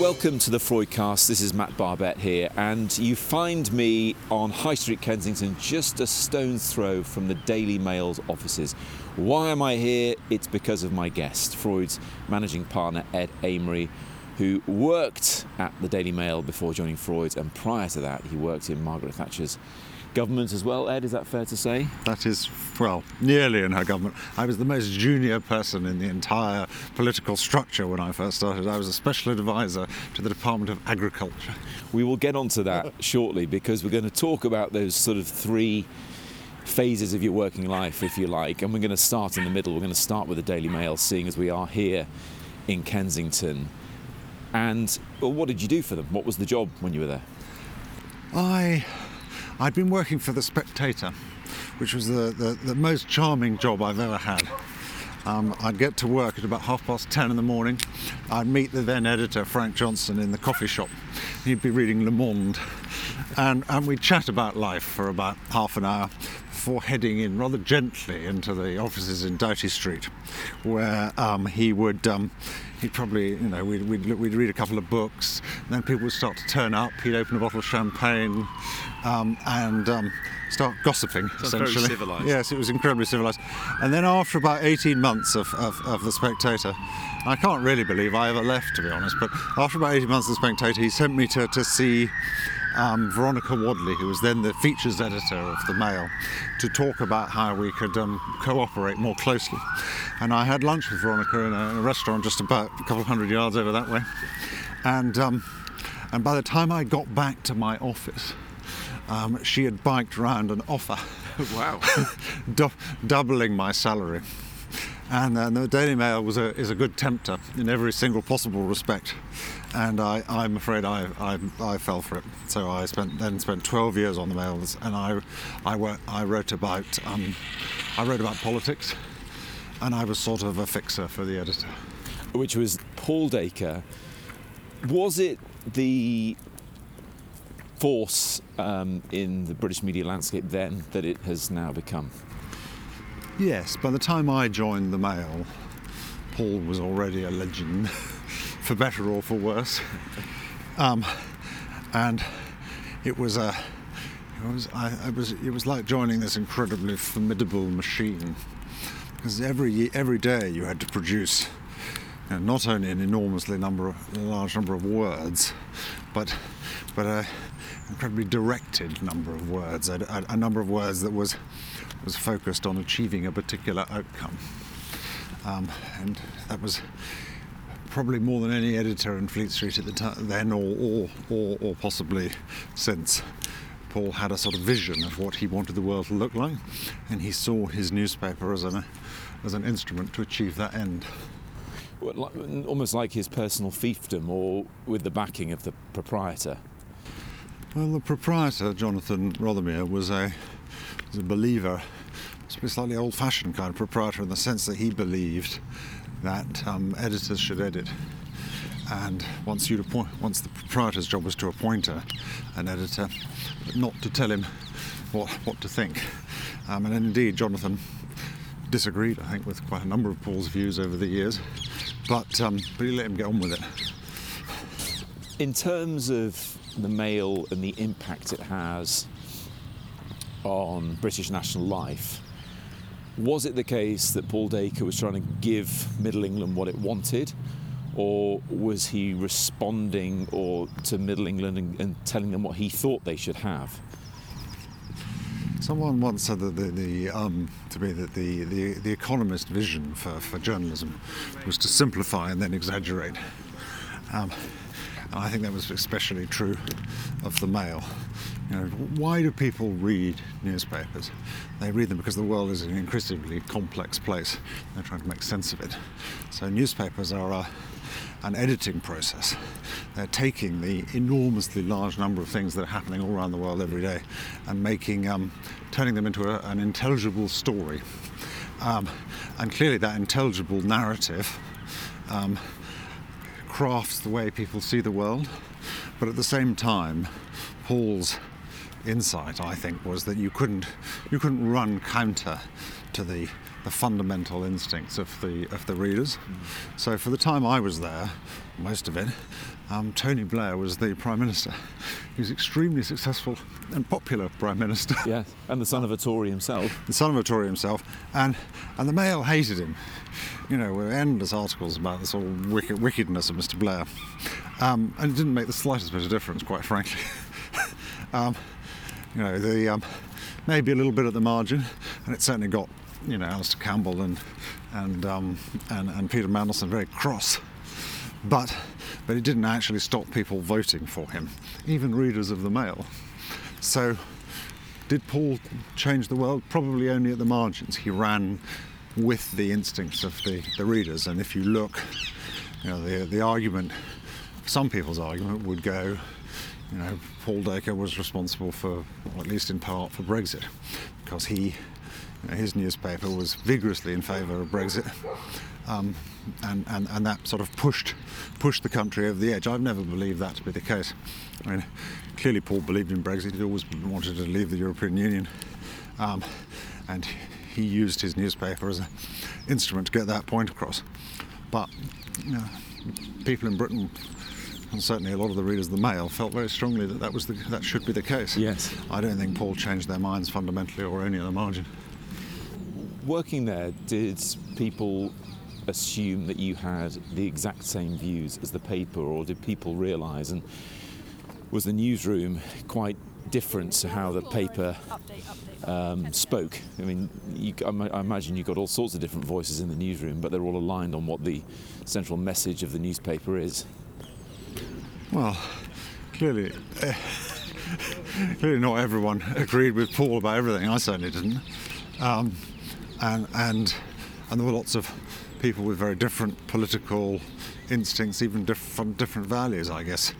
Welcome to the Freudcast. This is Matt Barbet here, and you find me on High Street, Kensington, just a stone's throw from the Daily Mail's offices. Why am I here? It's because of my guest, Freud's managing partner, Ed Amory, who worked at the Daily Mail before joining Freud's, and prior to that, he worked in Margaret Thatcher's government as well. Ed, is that fair to say? That is, well, nearly in her government. I was the most junior person in the entire political structure when I first started. I was a special advisor to the Department of Agriculture. We will get onto that shortly because we're going to talk about those sort of three phases of your working life, if you like, and we're going to start in the middle. We're going to start with the Daily Mail, seeing as we are here in Kensington. And well, what did you do for them? What was the job when you were there? I, I'd been working for The Spectator, which was the, the, the most charming job I've ever had. Um, I'd get to work at about half past ten in the morning. I'd meet the then editor, Frank Johnson, in the coffee shop. He'd be reading Le Monde. And, and we'd chat about life for about half an hour before heading in rather gently into the offices in Doughty Street, where um, he would. Um, he'd probably, you know, we'd, we'd, we'd read a couple of books, then people would start to turn up. He'd open a bottle of champagne um, and um, start gossiping, Sounds very essentially. Yes, it was incredibly civilised. And then after about 18 months of, of, of The Spectator, I can't really believe I ever left, to be honest, but after about 18 months of The Spectator, he sent me to, to see um, Veronica Wadley, who was then the features editor of the Mail, to talk about how we could um, cooperate more closely. And I had lunch with Veronica in a, restaurant just about a couple of hundred yards over that way. And, um, and by the time I got back to my office, um, she had biked round an offer Wow. du- doubling my salary. And uh, the Daily Mail was a, is a good tempter in every single possible respect. And I, I'm afraid I, I, I fell for it. So I spent then spent 12 years on the Mails, and I, I, wo- I wrote about um, I wrote about politics, and I was sort of a fixer for the editor. Which was Paul Dacre. Was it the force um, in the British media landscape then that it has now become? Yes, by the time I joined the Mail, Paul was already a legend, for better or for worse. Um, and it was a, it was, I, it was, it was like joining this incredibly formidable machine, because every every day you had to produce, you know, not only an enormously number of, large number of words, but but a incredibly directed number of words, a, a, a number of words that was was focused on achieving a particular outcome. Um, and that was probably more than any editor in Fleet Street at the time then, or, or, or, or possibly since. Paul had a sort of vision of what he wanted the world to look like, and he saw his newspaper as an, as an instrument to achieve that end. Well, like- Almost like his personal fiefdom or with the backing of the proprietor. Well, the proprietor, Jonathan Rothermere, was a, was a believer, slightly old fashioned kind of proprietor in the sense that he believed that um, editors should edit. And once, you'd appoint, once the proprietor's job was to appoint a, an editor, but not to tell him what, what to think. Um, and indeed, Jonathan disagreed, I think, with quite a number of Paul's views over the years, but, um, but he let him get on with it. In terms of the Mail and the impact it has on British national life, was it the case that Paul Dacre was trying to give Middle England what it wanted, or was he responding or to Middle England and, and telling them what he thought they should have? Someone once said that the, the um, to me that the, the, the economist vision for, for journalism was to simplify and then exaggerate. Um, and I think that was especially true of the Mail. You know, why do people read newspapers? They read them because the world is an increasingly complex place. They're trying to make sense of it. So newspapers are a, an editing process. They're taking the enormously large number of things that are happening all around the world every day and making, um, turning them into a, an intelligible story. Um, and clearly, that intelligible narrative um, crafts the way people see the world. But at the same time, Paul's insight, I think, was that you couldn't you couldn't run counter to the the fundamental instincts of the of the readers. So for the time I was there, most of it, um, Tony Blair was the Prime Minister. He was extremely successful and popular Prime Minister. Yes, and the son of a Tory himself. the son of a Tory himself, and and the Mail hated him. You know, with endless articles about the sort of wicked, wickedness of Mr. Blair, um, and it didn't make the slightest bit of difference, quite frankly. um, you know, the um, maybe a little bit at the margin, and it certainly got you know Alastair Campbell and and um, and, and Peter Mandelson very cross, but but it didn't actually stop people voting for him, even readers of the Mail. So did Paul change the world? Probably only at the margins. He ran with the instincts of the, the readers, and if you look, you know, the, the argument, some people's argument would go, you know, Paul Dacre was responsible for, or at least in part, for Brexit, because he, you know, his newspaper was vigorously in favour of Brexit. Um, and, and, and that sort of pushed pushed the country over the edge. I've never believed that to be the case. I mean, clearly Paul believed in Brexit. He always wanted to leave the European Union, um, and he used his newspaper as an instrument to get that point across. But you know, people in Britain, and certainly a lot of the readers of the Mail, felt very strongly that that was the, that should be the case. Yes. I don't think Paul changed their minds fundamentally or only at the margin. Working there, did people assume that you had the exact same views as the paper, or did people realise and was the newsroom quite different to how the paper um, spoke? I mean, you, I, I imagine you got all sorts of different voices in the newsroom, but they're all aligned on what the central message of the newspaper is. Well, clearly, eh, clearly not everyone agreed with Paul about everything. I certainly didn't. Um, and and and there were lots of people with very different political instincts, even from different values, I guess,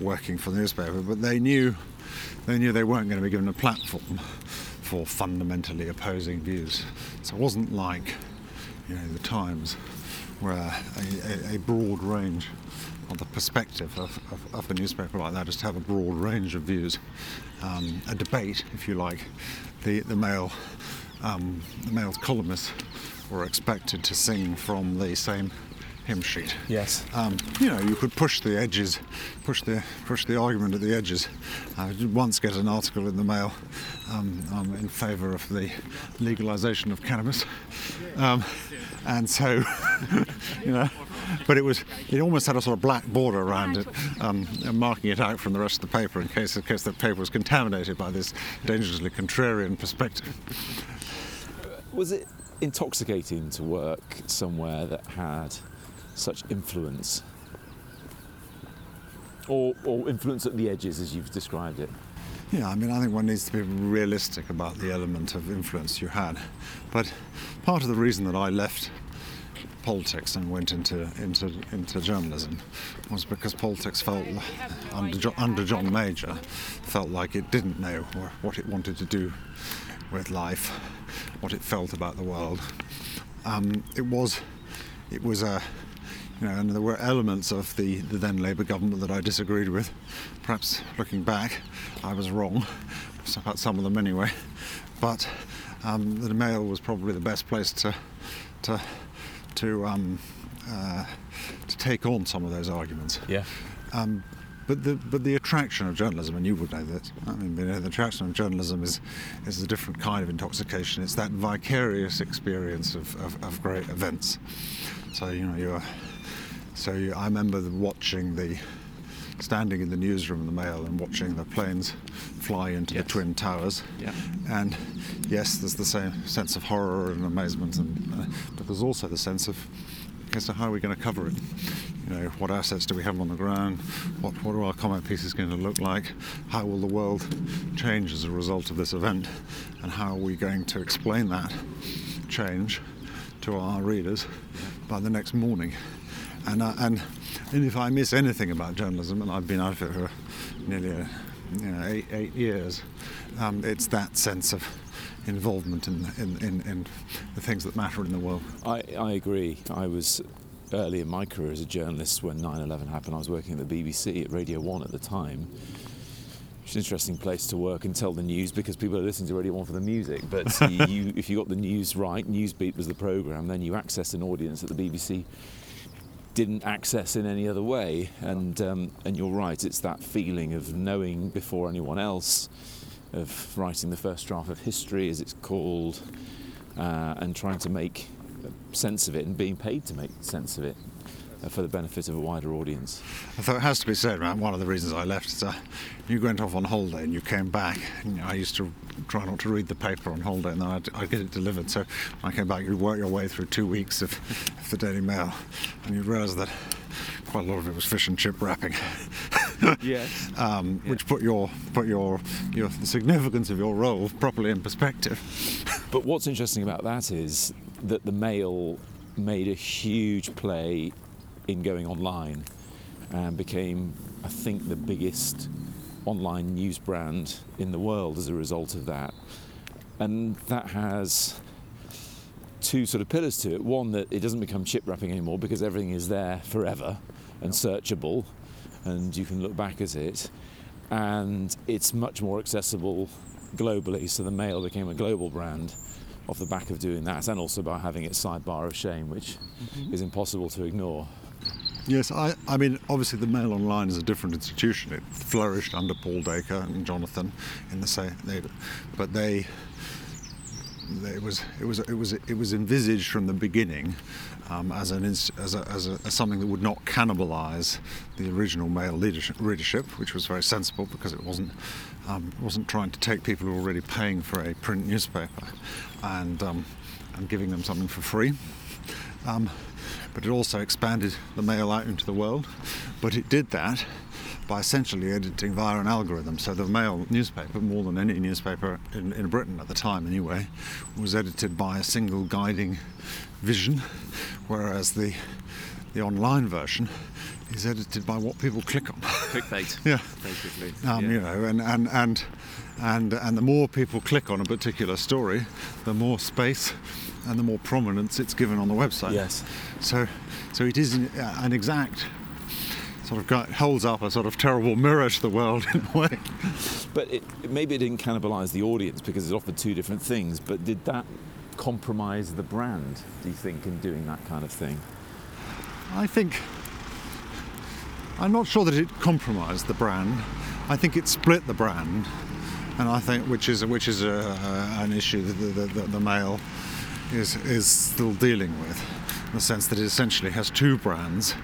working for the newspaper. But they knew they knew they weren't going to be given a platform for fundamentally opposing views. So it wasn't like you know the Times, where a, a, a broad range of the perspective of, of, of a newspaper like that is to have a broad range of views, um, a debate, if you like. The the Mail um, the Mail's columnists were expected to sing from the same hymn sheet. Yes. Um, you know, you could push the edges, push the push the argument at the edges. I did once get an article in the Mail um, um, in favour of the legalisation of cannabis, um, and so you know, but it was it almost had a sort of black border around it, um, marking it out from the rest of the paper in case in case the paper was contaminated by this dangerously contrarian perspective. Was it intoxicating to work somewhere that had such influence? Or, or influence at the edges, as you've described it? Yeah, I mean, I think one needs to be realistic about the element of influence you had. But part of the reason that I left politics and went into into into journalism was because politics felt under Jo- under John Major felt like it didn't know what it wanted to do with life, what it felt about the world. Um, it was it was a you know, and there were elements of the, the then Labour government that I disagreed with. Perhaps looking back, I was wrong about some of them anyway. But um, the Mail was probably the best place to to to um, uh, to take on some of those arguments. Yeah. Um, but the but the attraction of journalism, and you would know that. I mean, you know, the attraction of journalism is is a different kind of intoxication. It's that vicarious experience of, of, of great events. So you know you're. So you, I remember the- watching the standing in the newsroom of the Mail and watching the planes fly into Yes. the twin towers. Yeah. And yes, there's the same sense of horror and amazement, and, uh, but there's also the sense of as to how are we going to cover it. You know, what assets do we have on the ground? What what are our comment pieces going to look like? How will the world change as a result of this event? And how are we going to explain that change to our readers by the next morning? And uh, and and if I miss anything about journalism, and I've been out of it for nearly uh you know, eight, eight years, um, it's that sense of involvement in, in, in, in the things that matter in the world. I, I agree. I was early in my career as a journalist when 9 11 happened. I was working at the BBC at Radio 1 at the time. It's an interesting place to work and tell the news because people are listening to Radio 1 for the music. But you, if you got the news right, Newsbeat was the programme, then you accessed an audience that the BBC didn't access in any other way. And um, and you're right, it's that feeling of knowing before anyone else, of writing the first draft of history, as it's called, uh, and trying to make sense of it and being paid to make sense of it for the benefit of a wider audience. Although it has to be said, right, one of the reasons I left is uh, you went off on holiday and you came back. And, you know, I used to try not to read the paper on holiday and then I'd, I'd get it delivered. So when I came back, you'd work your way through two weeks of, of the Daily Mail and you'd realise that quite a lot of it was fish and chip wrapping. yes. Um, Which put your put your your the significance of your role properly in perspective. But what's interesting about that is that the Mail made a huge play in going online and became, I think, the biggest online news brand in the world as a result of that. And that has two sort of pillars to it. One, that it doesn't become chip wrapping anymore because everything is there forever and searchable, and you can look back at it. And it's much more accessible globally, so the Mail became a global brand off the back of doing that, and also by having its sidebar of shame, which mm-hmm. is impossible to ignore. Yes, I, I mean, obviously the Mail Online is a different institution. It flourished under Paul Dacre and Jonathan in the same, they, but they, they, it was it was it was it was envisaged from the beginning um, as an as, a, as, a, as something that would not cannibalise the original Mail readership, which was very sensible because it wasn't um, wasn't trying to take people who were already paying for a print newspaper and um, and giving them something for free. Um, but it also expanded the mail out into the world. But it did that by essentially editing via an algorithm. So the Mail newspaper, more than any newspaper in, in Britain at the time anyway, was edited by a single guiding vision, whereas the the online version is edited by what people click on. Clickbait. yeah. Basically. Um, yeah. You know, and, and, and, and, and the more people click on a particular story, the more space and the more prominence it's given on the website. Yes. So, so it is an exact sort of got, holds up a sort of terrible mirror to the world in a way. But it, maybe it didn't cannibalize the audience because it offered two different things. But did that compromise the brand? Do you think in doing that kind of thing? I think I'm not sure that it compromised the brand. I think it split the brand, and I think which is which is a, a, an issue that the, the, the Mail is is still dealing with, in the sense that it essentially has two brands,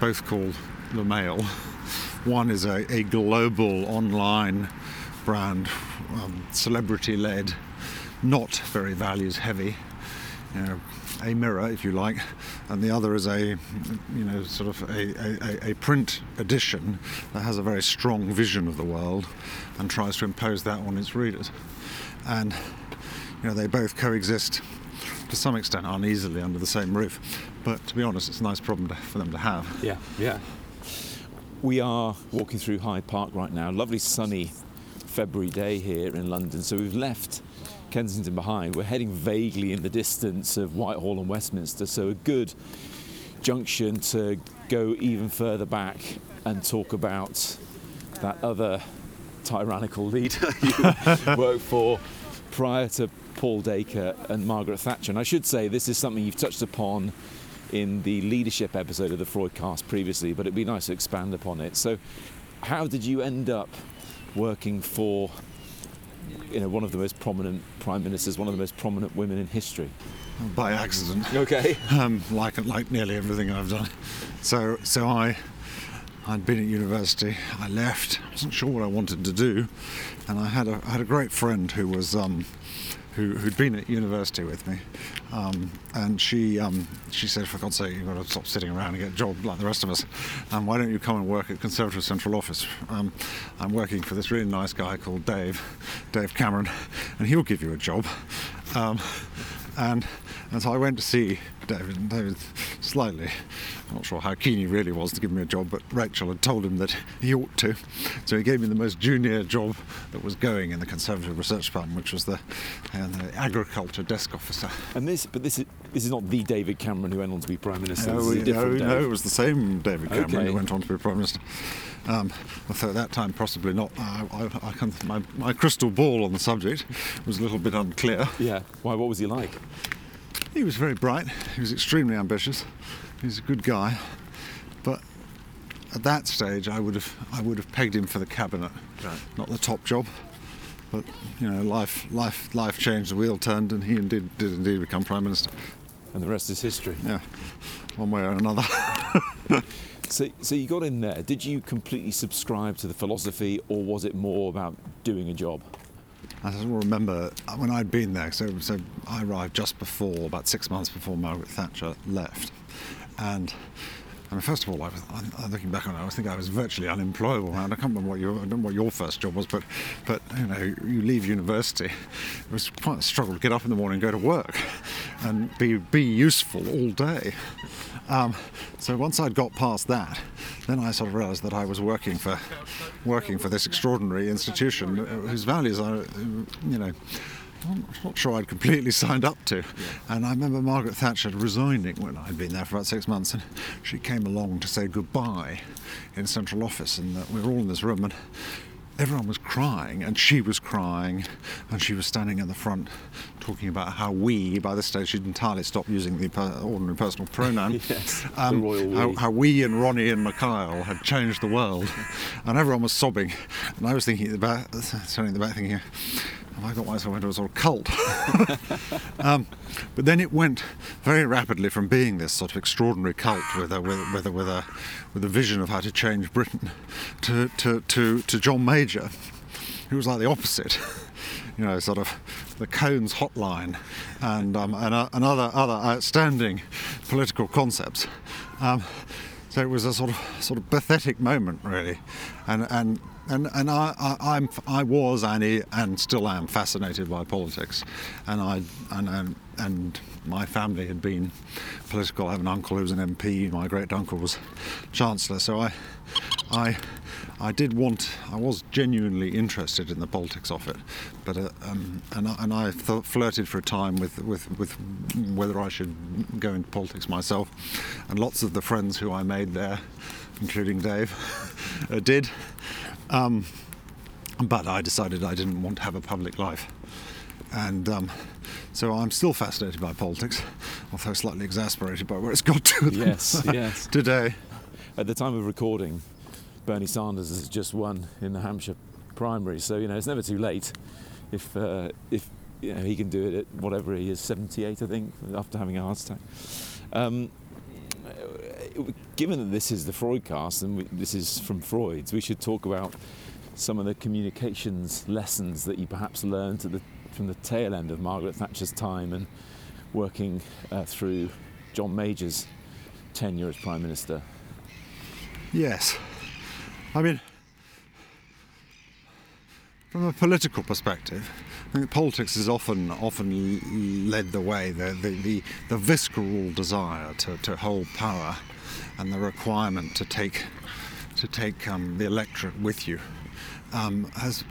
both called the Mail. One is a, a global online brand, um, celebrity-led, not very values-heavy. You know, a mirror, if you like, and the other is a, you know, sort of a, a, a, print edition that has a very strong vision of the world and tries to impose that on its readers. And, you know, they both coexist to some extent uneasily under the same roof. But to be honest, it's a nice problem to, for them to have. Yeah, yeah. We are walking through Hyde Park right now. Lovely sunny February day here in London. So we've left Kensington behind. We're heading vaguely in the distance of Whitehall and Westminster, so a good junction to go even further back and talk about that other tyrannical leader you worked for prior to Paul Dacre and Margaret Thatcher. And I should say this is something you've touched upon in the leadership episode of the Freudcast previously, but it'd be nice to expand upon it. So, how did you end up working for you know, one of the most prominent prime ministers, one of the most prominent women in history. By accident. Okay. Um, like like nearly everything I've done. So so I I'd been at university. I left. I wasn't sure what I wanted to do, and I had a I had a great friend who was um, who, who'd been at university with me, um, and she um, she said, "For God's sake, you've got to stop sitting around and get a job like the rest of us. Um, why don't you come and work at Conservative Central Office? Um, I'm working for this really nice guy called Dave, Dave Cameron, and he'll give you a job." Um, and and so I went to see David, and David slightly, not sure how keen he really was to give me a job, but Rachel had told him that he ought to. So he gave me the most junior job that was going in the Conservative Research Department, which was the, uh, the agriculture desk officer. And this, but this is this is not the David Cameron who went on to be Prime Minister. No, no, no, it was the same David Cameron okay. who went on to be Prime Minister. Um, although at that time, possibly not. I, I, I my, my crystal ball on the subject was a little bit unclear. Yeah. Why? What was he like? He was very bright. He was extremely ambitious. He was a good guy. But at that stage, I would have I would have pegged him for the cabinet, Right. not the top job. But you know, life life life changed, the wheel turned, and he indeed did indeed become prime minister. And the rest is history. Yeah, one way or another. So, so you got in there. Did you completely subscribe to the philosophy, or was it more about doing a job? I still remember when I'd been there. So, so I arrived just before, about six months before Margaret Thatcher left, and. I mean, first of all, I was I, looking back on it. I was thinking I was virtually unemployable. And I can't remember what your what your first job was, but but you know, you leave university. It was quite a struggle to get up in the morning, go to work, and be be useful all day. Um, so once I'd got past that, then I sort of realised that I was working for working for this extraordinary institution uh, whose values I, uh, you know, I'm not sure I'd completely signed up to. And I remember Margaret Thatcher resigning when I'd been there for about six months, and she came along to say goodbye in central office, and uh, we were all in this room, and everyone was crying, and she was crying, and she was standing at the front talking about how we, by this stage, she'd entirely stopped using the per- ordinary personal pronoun, Yes, the um, royal how, we. how we and Ronnie and Mikhail had changed the world, and everyone was sobbing, and I was thinking about, standing in the back thinking, have I got myself into a sort of cult? um, but then it went very rapidly from being this sort of extraordinary cult with a, with, with a, with a, with a vision of how to change Britain to, to, to, to John Major, who was like the opposite. You know, sort of the Cones hotline and, um, and, uh, and other, other outstanding political concepts. Um, so it was a sort of sort of pathetic moment, really, and and and, and I, I I'm I was and I- and still am fascinated by politics, and I and and, and my family had been political. I have an uncle who was an MP. My great uncle was chancellor. So I I I did want I was genuinely interested in the politics of it, but uh, um, and I, and I th- flirted for a time with, with with whether I should go into politics myself, and lots of the friends who I made there, including Dave, uh, did. Um, but I decided I didn't want to have a public life. And um, so I'm still fascinated by politics, although slightly exasperated by where it's got to Yes, yes. today. At the time of recording, Bernie Sanders has just won in the Hampshire primary, so you know it's never too late. If uh, if you know he can do it at whatever he is, 78, I think, after having a heart attack. Um, given that this is the Freudcast and we, this is from Freud's, we should talk about some of the communications lessons that you perhaps learned the, from the tail end of Margaret Thatcher's time and working uh, through John Major's tenure as Prime Minister. Yes. I mean, from a political perspective, I think politics is often often led the way. The, the, the, the visceral desire to, to hold power and the requirement to take to take um, the electorate with you um, has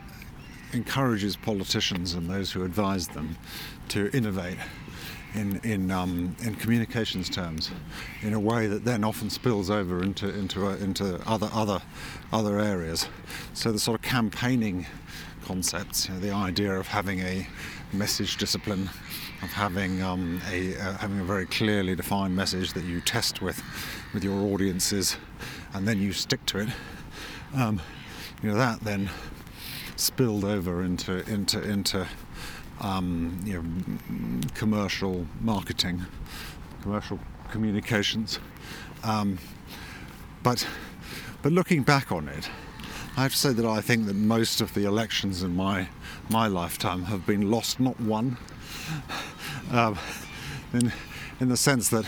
encourages politicians and those who advise them to innovate in in um, in communications terms in a way that then often spills over into into uh, into other other other areas. So the sort of campaigning concepts, you know, the idea of having a message discipline, of having um, a uh, having a very clearly defined message that you test with with your audiences, and then you stick to it. Um, you know that then spilled over into into into um, you know commercial marketing, commercial communications. Um, but but looking back on it, I have to say that I think that most of the elections in my my lifetime have been lost, not won. Um, in in the sense that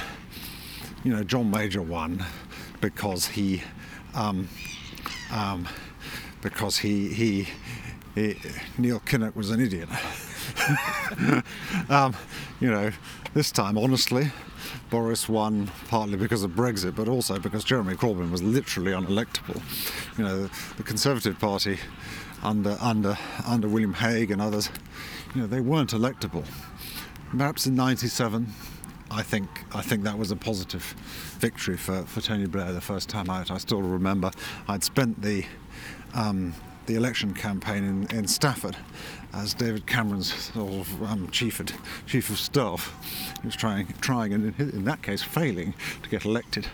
you know John Major won because he um, um, because he, he he Neil Kinnock was an idiot. um, you know, this time honestly, Boris won partly because of Brexit, but also because Jeremy Corbyn was literally unelectable. You know, the Conservative Party under under under William Hague and others, you know, they weren't electable. Perhaps in '97, I think I think that was a positive victory for, for Tony Blair the first time out. I still remember I'd spent the um, the election campaign in, in Stafford as David Cameron's sort of um, chief, of, chief of staff. He was trying, trying and in, in that case failing to get elected.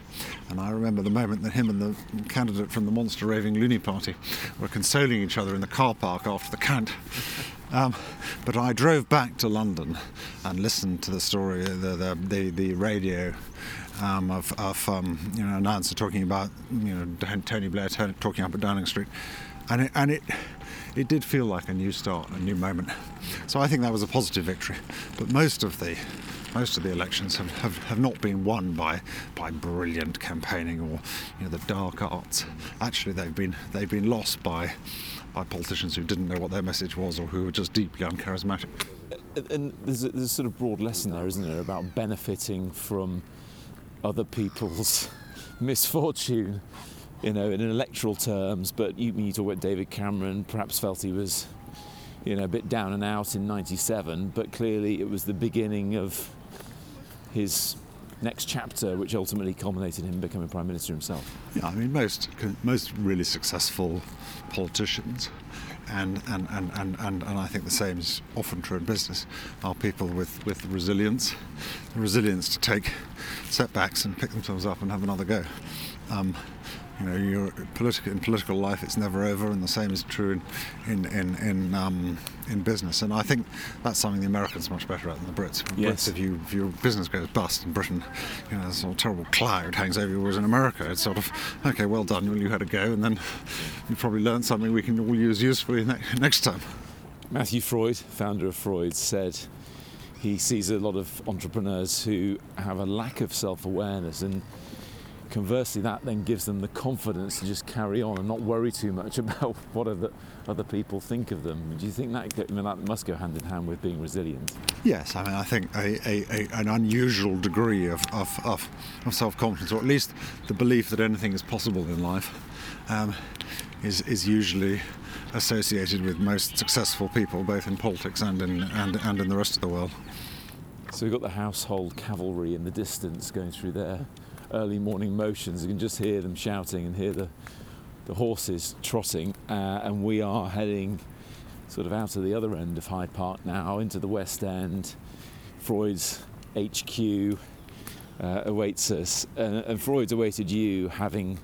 And I remember the moment that him and the candidate from the Monster Raving Loony Party were consoling each other in the car park after the count. Um, but I drove back to London and listened to the story, the, the, the, the radio um, of, of um, you know, announcer talking about you know Tony Blair talking up at Downing Street, and it, and it it did feel like a new start, a new moment. So I think that was a positive victory. But most of the most of the elections have, have, have not been won by by brilliant campaigning or you know the dark arts. Actually, they've been they've been lost by by politicians who didn't know what their message was or who were just deeply uncharismatic. And there's a, there's a sort of broad lesson there, isn't there, about benefiting from other people's misfortune you know, in electoral terms. But you, you talk about David Cameron, perhaps felt he was, you know, a bit down and out in '97. But clearly, it was the beginning of his next chapter, which ultimately culminated in him becoming prime minister himself. Yeah, I mean, most most really successful politicians. And, and, and, and, and, and I think the same is often true in business, are people with, with resilience, the resilience to take setbacks and pick themselves up and have another go. Um, you know, you're political in political life. It's never over, and the same is true in in in um, in business. And I think that's something the Americans are much better at than the Brits. Yes. Brits, if you if your business goes bust in Britain, you know, this terrible cloud hangs over you. Whereas in America, it's sort of okay, well done, well, you had a go, and then you probably learned something we can all use usefully ne- next time. Matthew Freud, founder of Freud, said he sees a lot of entrepreneurs who have a lack of self-awareness and conversely, that then gives them the confidence to just carry on and not worry too much about what other, other people think of them. Do you think that, I mean, that must go hand in hand with being resilient? Yes, I mean, I think a, a, a, an unusual degree of, of, of, of self confidence, or at least the belief that anything is possible in life, um, is, is usually associated with most successful people, both in politics and in, and, and in the rest of the world. So we've got the household cavalry in the distance going through there early morning motions. You can just hear them shouting and hear the, the horses trotting. Uh, and we are heading sort of out of the other end of Hyde Park now into the West End. Freud's HQ uh, awaits us. Uh, and Freud's awaited you having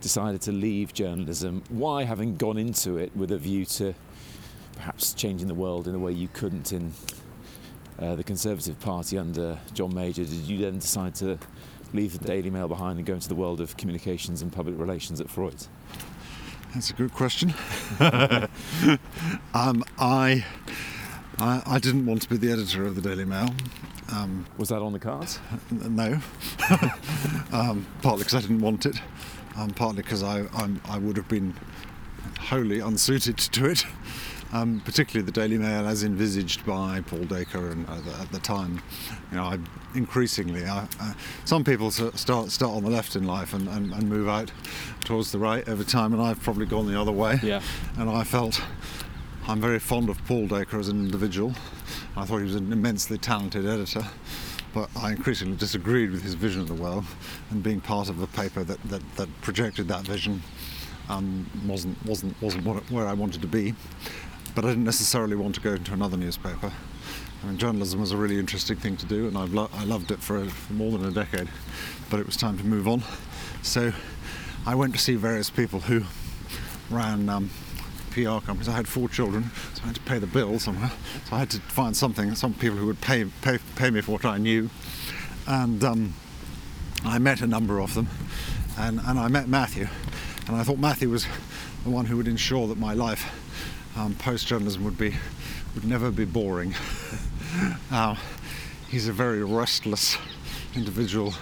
decided to leave journalism. Why, having gone into it with a view to perhaps changing the world in a way you couldn't in uh, the Conservative Party under John Major, did you then decide to leave the Daily Mail behind and go into the world of communications and public relations at Freud? That's a good question. um, I, I, I didn't want to be the editor of the Daily Mail. Um, Was that on the cards? No. um, partly because I didn't want it, um, partly because I, I'm, I would have been wholly unsuited to it um, particularly the Daily Mail as envisaged by Paul Dacre and uh, the, at the time. You know, I, increasingly, I, uh, some people start start on the left in life and, and, and, move out towards the right over time, and I've probably gone the other way. Yeah. And I felt I'm very fond of Paul Dacre as an individual. I thought he was an immensely talented editor but I increasingly disagreed with his vision of the world, and being part of a paper that, that, that projected that vision um, wasn't wasn't wasn't what, where I wanted to be but I didn't necessarily want to go into another newspaper. I mean, journalism was a really interesting thing to do, and I've lo- I loved it for, for, more than a decade. But it was time to move on. So I went to see various people who ran um, PR companies. I had four children, so I had to pay the bill somewhere. So I had to find something, some people who would pay pay, pay me for what I knew. And um, I met a number of them, and, and I met Matthew. And I thought Matthew was the one who would ensure that my life um, post journalism would be would never be boring. uh, he's a very restless individual.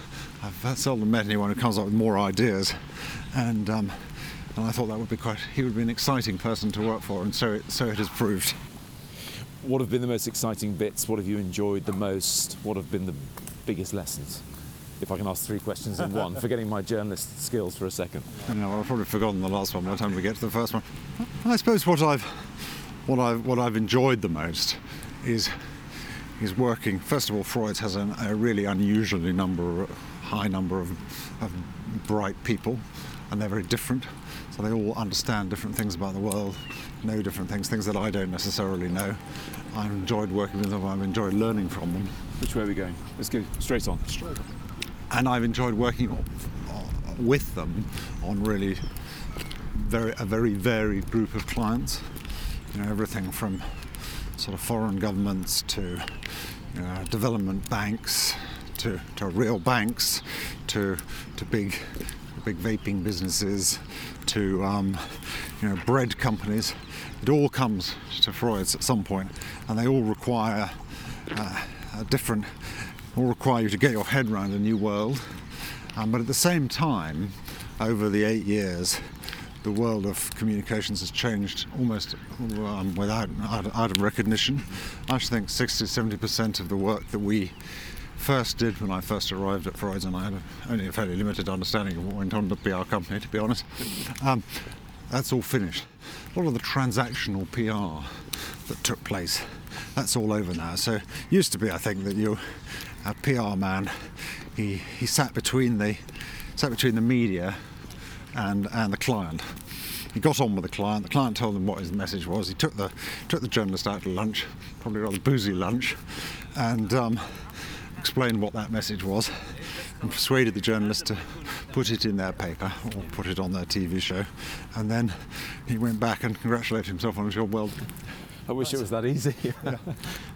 I've seldom met anyone who comes up with more ideas, and um, and I thought that would be quite. He would be an exciting person to work for, and so it, so it has proved. What have been the most exciting bits? What have you enjoyed the most? What have been the biggest lessons? If I can ask three questions in one, forgetting my journalist skills for a second. No, well, I've probably forgotten the last one by the time we get to the first one. I suppose what I've what I've what I've enjoyed the most is is working. First of all, Freud has an, a really unusually number high number of, of bright people and they're very different. So they all understand different things about the world, know different things, things that I don't necessarily know. I've enjoyed working with them. I've enjoyed learning from them. Which way are we going? Let's go straight on. Straight on. And I've enjoyed working with them on really very a very varied group of clients. You know, everything from sort of foreign governments to you know, development banks to, to real banks to to big big vaping businesses to um, you know bread companies. It all comes to Freud's at some point, and they all require uh, a different. All require you to get your head around a new world, um, but at the same time, over the eight years, the world of communications has changed almost um, without out, out, of recognition. I should think 60 70% of the work that we first did when I first arrived at Freud's, and I had only a fairly limited understanding of what went on at the PR company, to be honest, um, that's all finished. A lot of the transactional PR that took place, that's all over now. So used to be, I think, that you, a PR man, he, he sat between the sat between the media and and the client. He got on with the client. The client told him what his message was. He took the took the journalist out to lunch, probably rather boozy lunch, and um, explained what that message was, and persuaded the journalist to put it in their paper or put it on their TV show. And then he went back and congratulated himself on his job well. I wish it was that easy. yeah.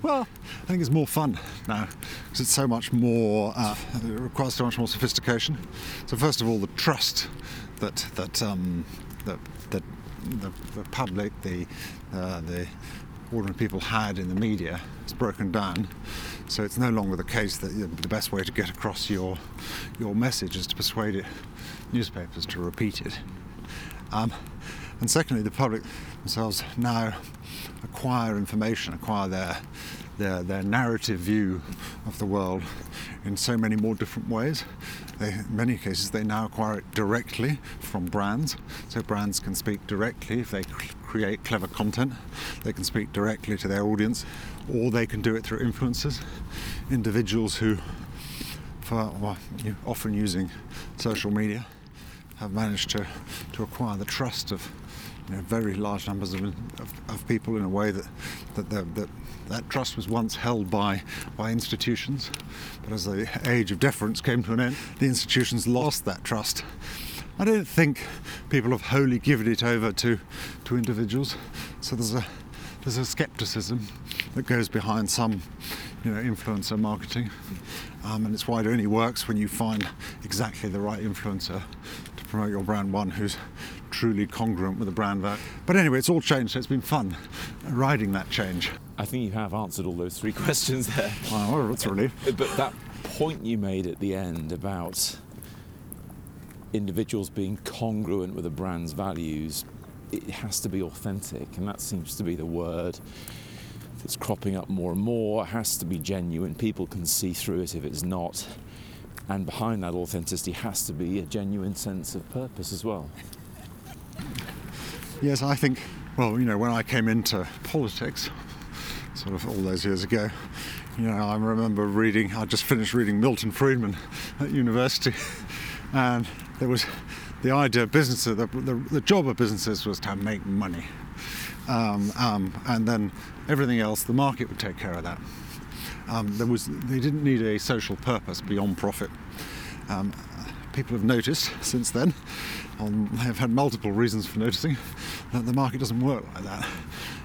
Well, I think it's more fun now because it's so much more. Uh, it requires so much more sophistication. So first of all, the trust that that um, that, the, the, public, the uh, the ordinary people had in the media is broken down. So it's no longer the case that the best way to get across your your message is to persuade it, newspapers to repeat it. Um, and secondly, the public themselves now acquire information, acquire their, their, their narrative view of the world in so many more different ways. They, in many cases, they now acquire it directly from brands. So brands can speak directly if they create clever content. They can speak directly to their audience, or they can do it through influencers, individuals who, for, well, often using social media, have managed to, to acquire the trust of you know, very large numbers of, of, of, people in a way that that, that that, that trust was once held by by institutions, but as the age of deference came to an end, the institutions lost that trust. I don't think people have wholly given it over to to individuals, so there's a there's a skepticism that goes behind some you know influencer marketing, um, and it's why it only works when you find exactly the right influencer promote your brand. One who's truly congruent with the brand value. But anyway, it's all changed, so it's been fun riding that change. I think you have answered all those three questions there. Oh, well, that's a relief. But that point you made at the end about individuals being congruent with a brand's values, it has to be authentic, and that seems to be the word that's cropping up more and more. It has to be genuine. People can see through it if it's not. And behind that authenticity has to be a genuine sense of purpose as well. Yes, I think, well, you know, when I came into politics, sort of all those years ago, you know, I remember reading, I just finished reading Milton Friedman at university, and there was the idea of businesses, the, the, the job of businesses was to make money. Um, um, and then everything else, the market would take care of that. Um, there was, they didn't need a social purpose beyond profit. Um, people have noticed since then on, have had multiple reasons for noticing that the market doesn't work like that.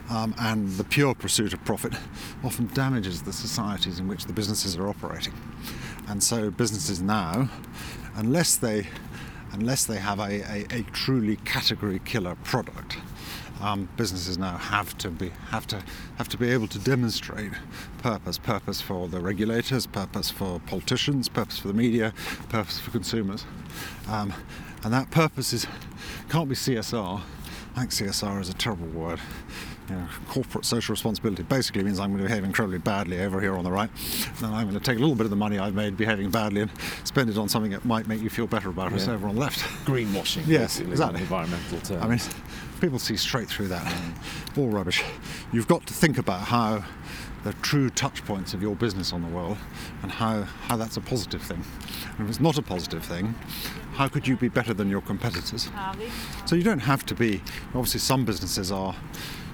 Um, and the pure pursuit of profit often damages the societies in which the businesses are operating. And so businesses now, unless they, unless they have a, a, a truly category killer product, um, businesses now have to be have to have to be able to demonstrate purpose, purpose for the regulators, purpose for politicians, purpose for the media, purpose for consumers, um, and that purpose is can't be CSR. I think CSR is a terrible word you know, corporate social responsibility basically means I'm going to behave incredibly badly over here on the right. Then I'm going to take a little bit of the money I've made behaving badly and spend it on something that might make you feel better about us Yeah. over on the left. Greenwashing, Yes, exactly. environmental terms. I mean, people see straight through that. All rubbish. You've got to think about how the true touch points of your business on the world and how, how that's a positive thing. And if it's not a positive thing, how could you be better than your competitors? So you don't have to be, obviously, some businesses are.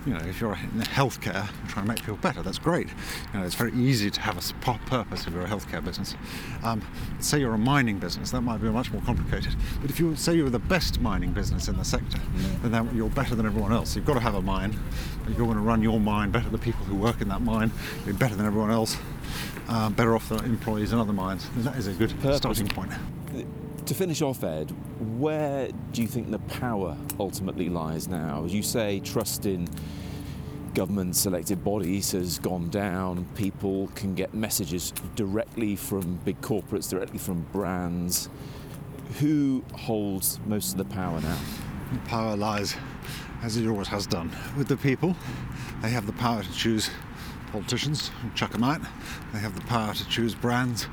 You know, if you're in healthcare trying to make people better, that's great. You know, it's very easy to have a purpose if you're a healthcare business. Um, say you're a mining business, that might be much more complicated. But if you say you're the best mining business in the sector, then that, you're better than everyone else. You've got to have a mine, but you're going to run your mine better than the people who work in that mine, be better than everyone else, um, better off than employees in other mines. And that is a good Purpose. starting point. To finish off, Ed, where do you think the power ultimately lies now? As you say, trust in government selected bodies has gone down. People can get messages directly from big corporates, directly from brands. Who holds most of the power now? The Power lies, as it always has done, with the people. They have the power to choose politicians and chuck them out. They have the power to choose brands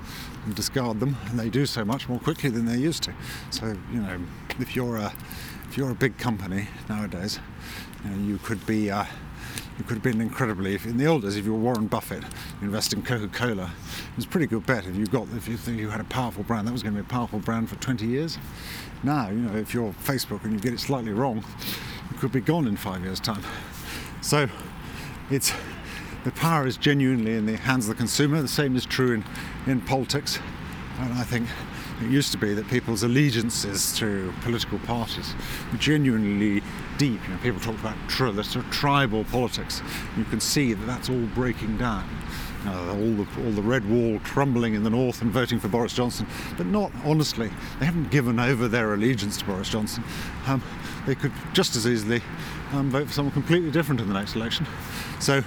and discard them, and they do so much more quickly than they used to. So, you know, if you're a if you're a big company nowadays, you, know, you could be. Uh, you could have been incredibly. If, in the old days, if you were Warren Buffett, you invest in Coca-Cola. It was a pretty good bet if you got if you, if you had a powerful brand. That was going to be a powerful brand for 20 years. Now, you know, if you're Facebook and you get it slightly wrong, you could be gone in five years' time. So, it's the power is genuinely in the hands of the consumer. The same is true in, in politics, and I think it used to be that people's allegiances to political parties were genuinely deep. You know, people talk about tri- the sort of tribal politics. You can see that that's all breaking down. Uh, all the all the red wall crumbling in the north and voting for Boris Johnson, but not honestly. They haven't given over their allegiance to Boris Johnson. Um, they could just as easily um, vote for someone completely different in the next election. So.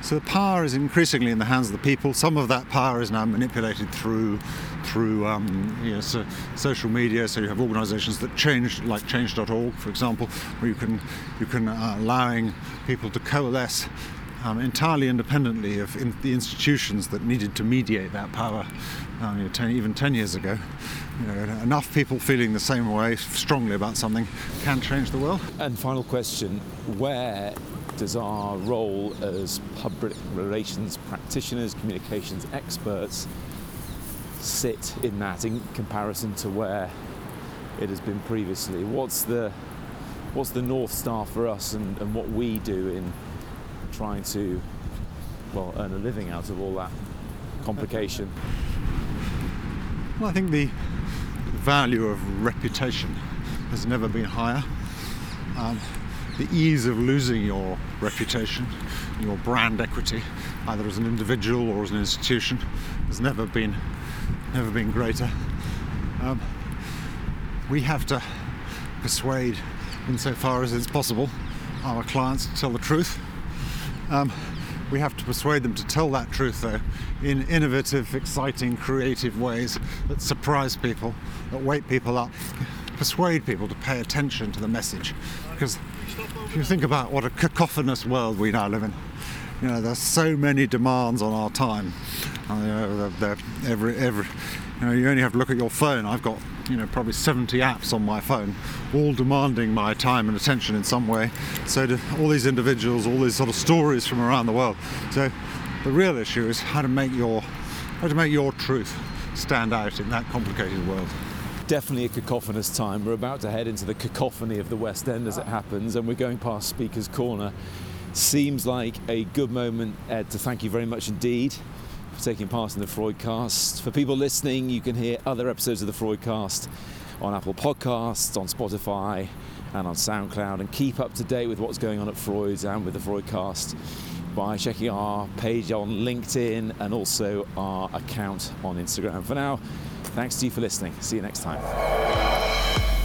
So the power is increasingly in the hands of the people. Some of that power is now manipulated through through um, you know, so social media. So you have organisations that change, like Change.org, for example, where you can you can uh, allowing people to coalesce um, entirely independently of in the institutions that needed to mediate that power. Um, you know, ten, even 10 years ago, you know, enough people feeling the same way strongly about something can change the world. And final question where does our role as public relations practitioners, communications experts, sit in that in comparison to where it has been previously? What's the what's the north star for us and, and what we do in trying to well earn a living out of all that complication? Well, I think the value of reputation has never been higher. Um, the ease of losing your reputation, your brand equity, either as an individual or as an institution, has never been never been greater. Um, we have to persuade, insofar as it's possible, our clients to tell the truth. Um, we have to persuade them to tell that truth, though, in innovative, exciting, creative ways that surprise people, that wake people up, persuade people to pay attention to the message. Because if you think about what a cacophonous world we now live in, you know, there's so many demands on our time. Uh, you know, they're, they're every, every, you know, you only have to look at your phone. I've got, you know, probably 70 apps on my phone, all demanding my time and attention in some way. So all these individuals, all these sort of stories from around the world. So the real issue is how to make your, how to make your truth stand out in that complicated world. definitely a cacophonous time. We're about to head into the cacophony of the West End as it happens, and we're going past Speaker's Corner. Seems like a good moment, Ed, to thank you very much indeed for taking part in the Freudcast. For people listening, you can hear other episodes of the Freudcast on Apple Podcasts, on Spotify, and on SoundCloud, and keep up to date with what's going on at Freud's and with the Freudcast by checking our page on LinkedIn and also our account on Instagram. For now, thanks to you for listening. See you next time.